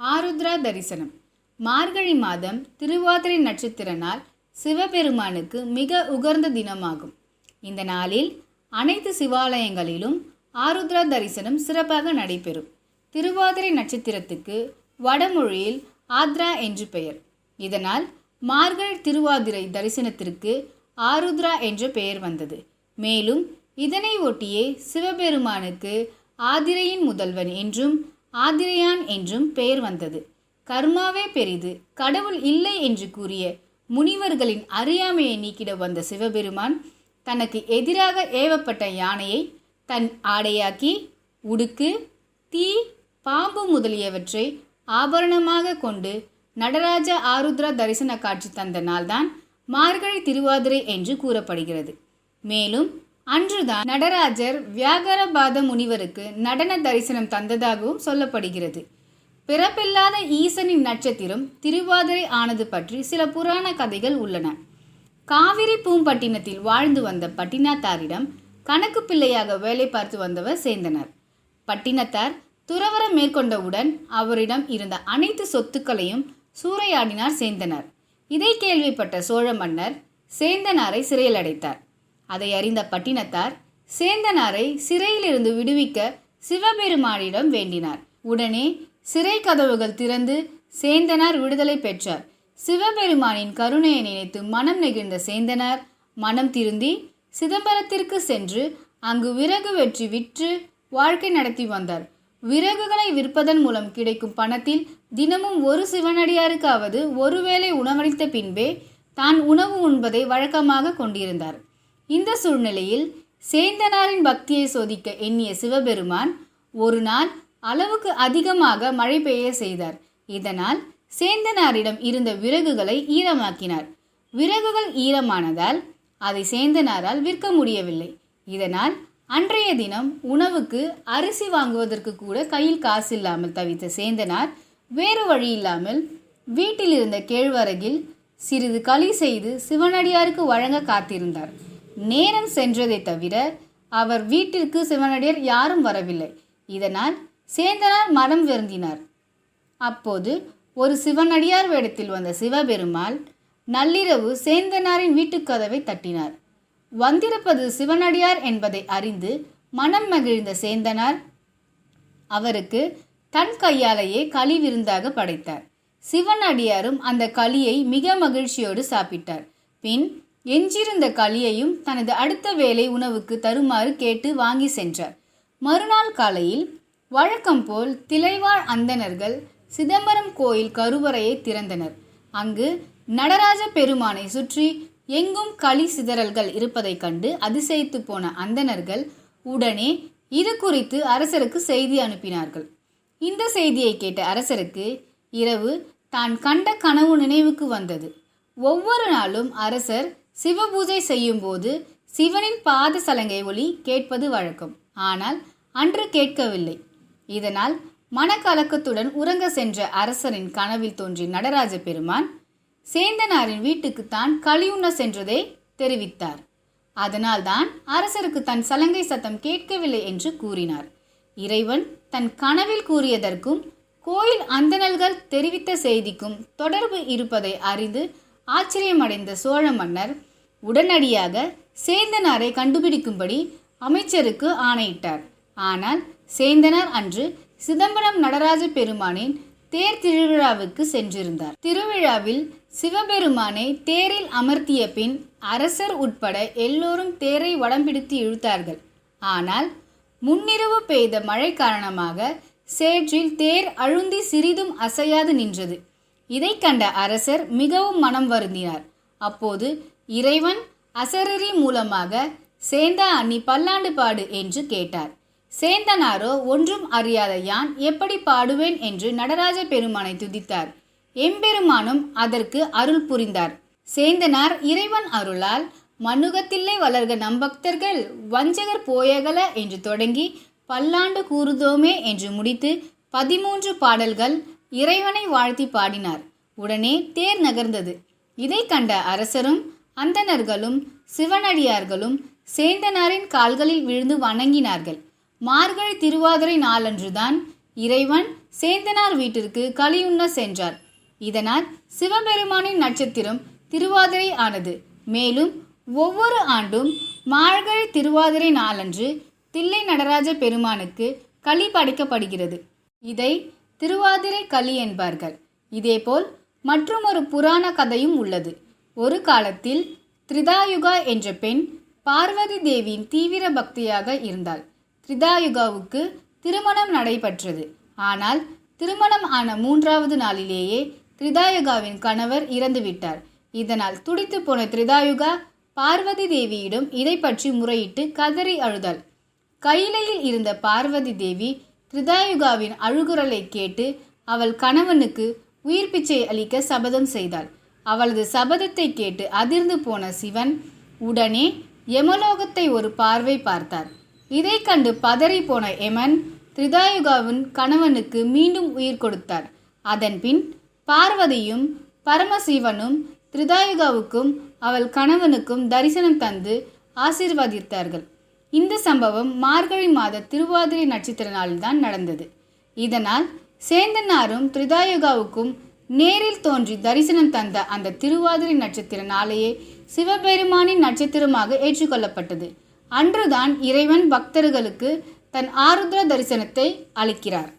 ஆருத்ரா தரிசனம். மார்கழி மாதம் திருவாதிரை நட்சத்திர நாள் சிவபெருமானுக்கு மிக உகர்ந்த தினமாகும். இந்த நாளில் அனைத்து சிவாலயங்களிலும் ஆருத்ரா தரிசனம் சிறப்பாக நடைபெறும். திருவாதிரை நட்சத்திரத்துக்கு வடமொழியில் ஆத்ரா என்று பெயர். இதனால் மார்கழி திருவாதிரை தரிசனத்திற்கு ஆருத்ரா என்ற பெயர் வந்தது. மேலும் இதனை ஒட்டியே சிவபெருமானுக்கு ஆதிரையின் முதல்வன் என்றும் ஆதிரையான் என்றும் பெயர் வந்தது. கர்மாவே பெரிது கடவுள் இல்லை என்று கூறிய முனிவர்களின் அறியாமையை நீக்கிட வந்த சிவபெருமான் தனக்கு எதிராக ஏவப்பட்ட யானையை தன் ஆடையாக்கி உடுக்கு தீ பாம்பு முதலியவற்றை ஆபரணமாக கொண்டு நடராஜ ஆருத்ரா தரிசன காட்சி தந்த நாள்தான் மார்கழி திருவாதிரை என்று கூறப்படுகிறது. மேலும் அன்றுதான் நடராஜர் வியாகரபாத முனிவருக்கு நடன தரிசனம் தந்ததாகவும் சொல்லப்படுகிறது. பிறப்பில்லாத ஈசனின் நட்சத்திரம் திருவாதிரை ஆனது பற்றி சில புராண கதைகள் உள்ளன. காவிரி பூம்பட்டினத்தில் வாழ்ந்து வந்த பட்டினத்தாரிடம் கணக்கு பிள்ளையாக வேலை பார்த்து வந்தவர் சேர்ந்தனர் பட்டினத்தார் துறவரம் மேற்கொண்டவுடன் அவரிடம் இருந்த அனைத்து சொத்துக்களையும் சூறையாடினார் சேந்தனர். இதை கேள்விப்பட்ட சோழ மன்னர் சேந்தனாரை சிறையில் அடைத்தார். அதை அறிந்த பட்டினத்தார் சேந்தனாரை சிறையிலிருந்து விடுவிக்க சிவபெருமானிடம் வேண்டினார். உடனே சிறை கதவுகள் திறந்து சேந்தனார் விடுதலை பெற்றார். சிவபெருமானின் கருணையை நினைத்து மனம் நெகிழ்ந்த சேந்தனார் மனம் திருந்தி சிதம்பரத்திற்கு சென்று அங்கு விறகு வெற்றி விற்று வாழ்க்கை நடத்தி வந்தார். விறகுகளை விற்பதன் மூலம் கிடைக்கும் பணத்தில் தினமும் ஒரு சிவனடியாருக்காவது ஒருவேளை உணவளித்த பின்பே தான் உணவு உண்பதை வழக்கமாக கொண்டிருந்தார். இந்த சூழ்நிலையில் சேந்தனாரின் பக்தியை சோதிக்க எண்ணிய சிவபெருமான் ஒரு நாள் அளவுக்கு அதிகமாக மழை பெய்ய செய்தார். இதனால் சேந்தனாரிடம் இருந்த விறகுகளை ஈரமாக்கினார். விறகுகள் ஈரமானதால் அதை சேந்தனாரால் விற்க முடியவில்லை. இதனால் அன்றைய தினம் உணவுக்கு அரிசி வாங்குவதற்கு கூட கையில் காசு இல்லாமல் தவித்த சேந்தனார் வேறு வழி இல்லாமல் வீட்டில் இருந்த கேழ்வரகில் சிறிது களி செய்து சிவனடியாருக்கு வழங்க காத்திருந்தார். நேரம் சென்றதை தவிர அவர் வீட்டிற்கு சிவனடியார் யாரும் வரவில்லை. இதனால் சேந்தனார் மனம் வருந்தினார். அப்போது ஒரு சிவனடியார் வேடத்தில் வந்த சிவபெருமாள் நள்ளிரவு சேந்தனாரின் வீட்டுக் கதவை தட்டினார். வந்திருப்பது சிவனடியார் என்பதை அறிந்து மனம் மகிழ்ந்த சேந்தனார் அவருக்கு தன் கையாலேயே களி விருந்தாக படைத்தார். சிவனடியாரும் அந்த களியை மிக மகிழ்ச்சியோடு சாப்பிட்டார். பின் எஞ்சியிருந்த களியையும் தனது அடுத்த வேலை உணவுக்கு தருமாறு கேட்டு வாங்கி சென்றார். மறுநாள் காலையில் வழக்கம் போல் திளைவாழ் அந்தணர்கள் சிதம்பரம் கோயில் கருவறையை திறந்தனர். அங்கு நடராஜ பெருமானை சுற்றி எங்கும் களி சிதறல்கள் இருப்பதைக் கண்டு அதிசயித்து போன அந்தணர்கள் உடனே இது குறித்து அரசருக்கு செய்தி அனுப்பினார்கள். இந்த செய்தியை கேட்ட அரசருக்கு இரவு தான் கண்ட கனவு நினைவுக்கு வந்தது. ஒவ்வொரு நாளும் அரசர் சிவபூஜை செய்யும் போது சிவனின் பாத சலங்கை ஒளி கேட்பது வழக்கம். ஆனால் அன்று கேட்கவில்லை. இதனால் மனக்கலக்கத்துடன் உறங்க சென்ற அரசரின் கனவில் தோன்றிய நடராஜ பெருமான் சேந்தனாரின் வீட்டுக்கு தான் களியுண்ண சென்றதை தெரிவித்தார். அதனால்தான் அரசருக்கு தன் சலங்கை சத்தம் கேட்கவில்லை என்று கூறினார். இறைவன் தன் கனவில் கூறியதற்கும் கோயில் அந்தணல்கள் தெரிவித்த செய்திக்கும் தொடர்பு இருப்பதை அறிந்து ஆச்சரியமடைந்த சோழ மன்னர் உடனடியாக சேந்தனாரை கண்டுபிடிக்கும்படி அமைச்சருக்கு ஆணையிட்டார். ஆனால் சேந்தனார் அன்று சிதம்பரம் நடராஜ பெருமானின் தேர் திருவிழாவுக்கு சென்றிருந்தார். திருவிழாவில் சிவபெருமானை தேரில் அமர்த்திய பின் அரசர் உட்பட எல்லோரும் தேரை வடம்பிடித்து இழுத்தார்கள். ஆனால் முன்னிரவு பெய்த மழை காரணமாக சேற்றில் தேர் அழுந்தி சிறிதும் அசையாது நின்றது. இதை கண்ட அரசர் மிகவும் மனம் வருந்தினார். அப்போது இறைவன் அசரரி மூலமாக சேந்தா அண்ணி பல்லாண்டு பாடு என்று கேட்டார். சேந்தனாரோ ஒன்றும் அறியாத யான் எப்படி பாடுவேன் என்று நடராஜ பெருமானை துதித்தார். எம்பெருமானும் அதற்கு அருள் புரிந்தார். சேந்தனார் இறைவன் அருளால் மண்ணுகத்தில்லை வளர்க நம்பக்தர்கள் வஞ்சகர் போயகல என்று தொடங்கி பல்லாண்டு கூறுதோமே என்று முடித்து பதிமூன்று பாடல்கள் இறைவனை வாழ்த்தி பாடினார். உடனே தேர் நகர்ந்தது. இதை கண்ட அரசரும் அந்தணர்களும் சிவனடியார்களும் சேந்தனாரின் கால்களில் விழுந்து வணங்கினார்கள். மார்கழி திருவாதிரை நாளன்றுதான் இறைவன் சேந்தனார் வீட்டிற்கு களியுண்ண சென்றார். இதனால் சிவபெருமானின் நட்சத்திரம் திருவாதிரை ஆனது. மேலும் ஒவ்வொரு ஆண்டும் மார்கழி திருவாதிரை நாளன்று தில்லை நடராஜ பெருமானுக்கு களி படைக்கப்படுகிறது. இதை திருவாதிரை களி என்பார்கள். இதேபோல் மற்றுமொரு புராண கதையும் உள்ளது. ஒரு காலத்தில் திரிதாயுகா என்ற பெண் பார்வதி தேவியின் தீவிர பக்தியாக இருந்தாள். திரிதாயுகாவுக்கு திருமணம் நடைபெற்றது. ஆனால் திருமணம் ஆன மூன்றாவது நாளிலேயே திரிதாயுகாவின் கணவர் இறந்துவிட்டார் இதனால் துடித்து போன திரிதாயுகா பார்வதி தேவியிடம் இதை பற்றி முறையிட்டு கதறி அழுதாள். கையிலையில் இருந்த பார்வதி தேவி திரிதாயுகாவின் அழுகுரலை கேட்டு அவள் கணவனுக்கு உயிர் பிச்சை அளிக்க சபதம் செய்தாள். அவளது சபதத்தை கேட்டு அதிர்ந்து போன சிவன் உடனே யமலோகத்தை ஒரு பார்வை பார்த்தார். இதை கண்டு பதறி போன எமன் திரிதாயுகாவின் கணவனுக்கு மீண்டும் உயிர் கொடுத்தார். அதன்பின் பார்வதியும் பரமசிவனும் திரிதாயுகாவுக்கும் அவள் கணவனுக்கும் தரிசனம் தந்து ஆசீர்வதித்தார்கள். இந்த சம்பவம் மார்கழி மாத திருவாதிரை நட்சத்திர நாளில்தான் நடந்தது. இதனால் சேந்தனாரும் திரிதாயுகாவுக்கும் நேரில் தோன்றி தரிசனம் தந்த அந்த திருவாதிரை நட்சத்திர நாளையே சிவபெருமானின் நட்சத்திரமாக ஏற்றுக்கொள்ளப்பட்டது. அன்றுதான் இறைவன் பக்தர்களுக்கு தன் ஆருத்ர தரிசனத்தை அளிக்கிறார்.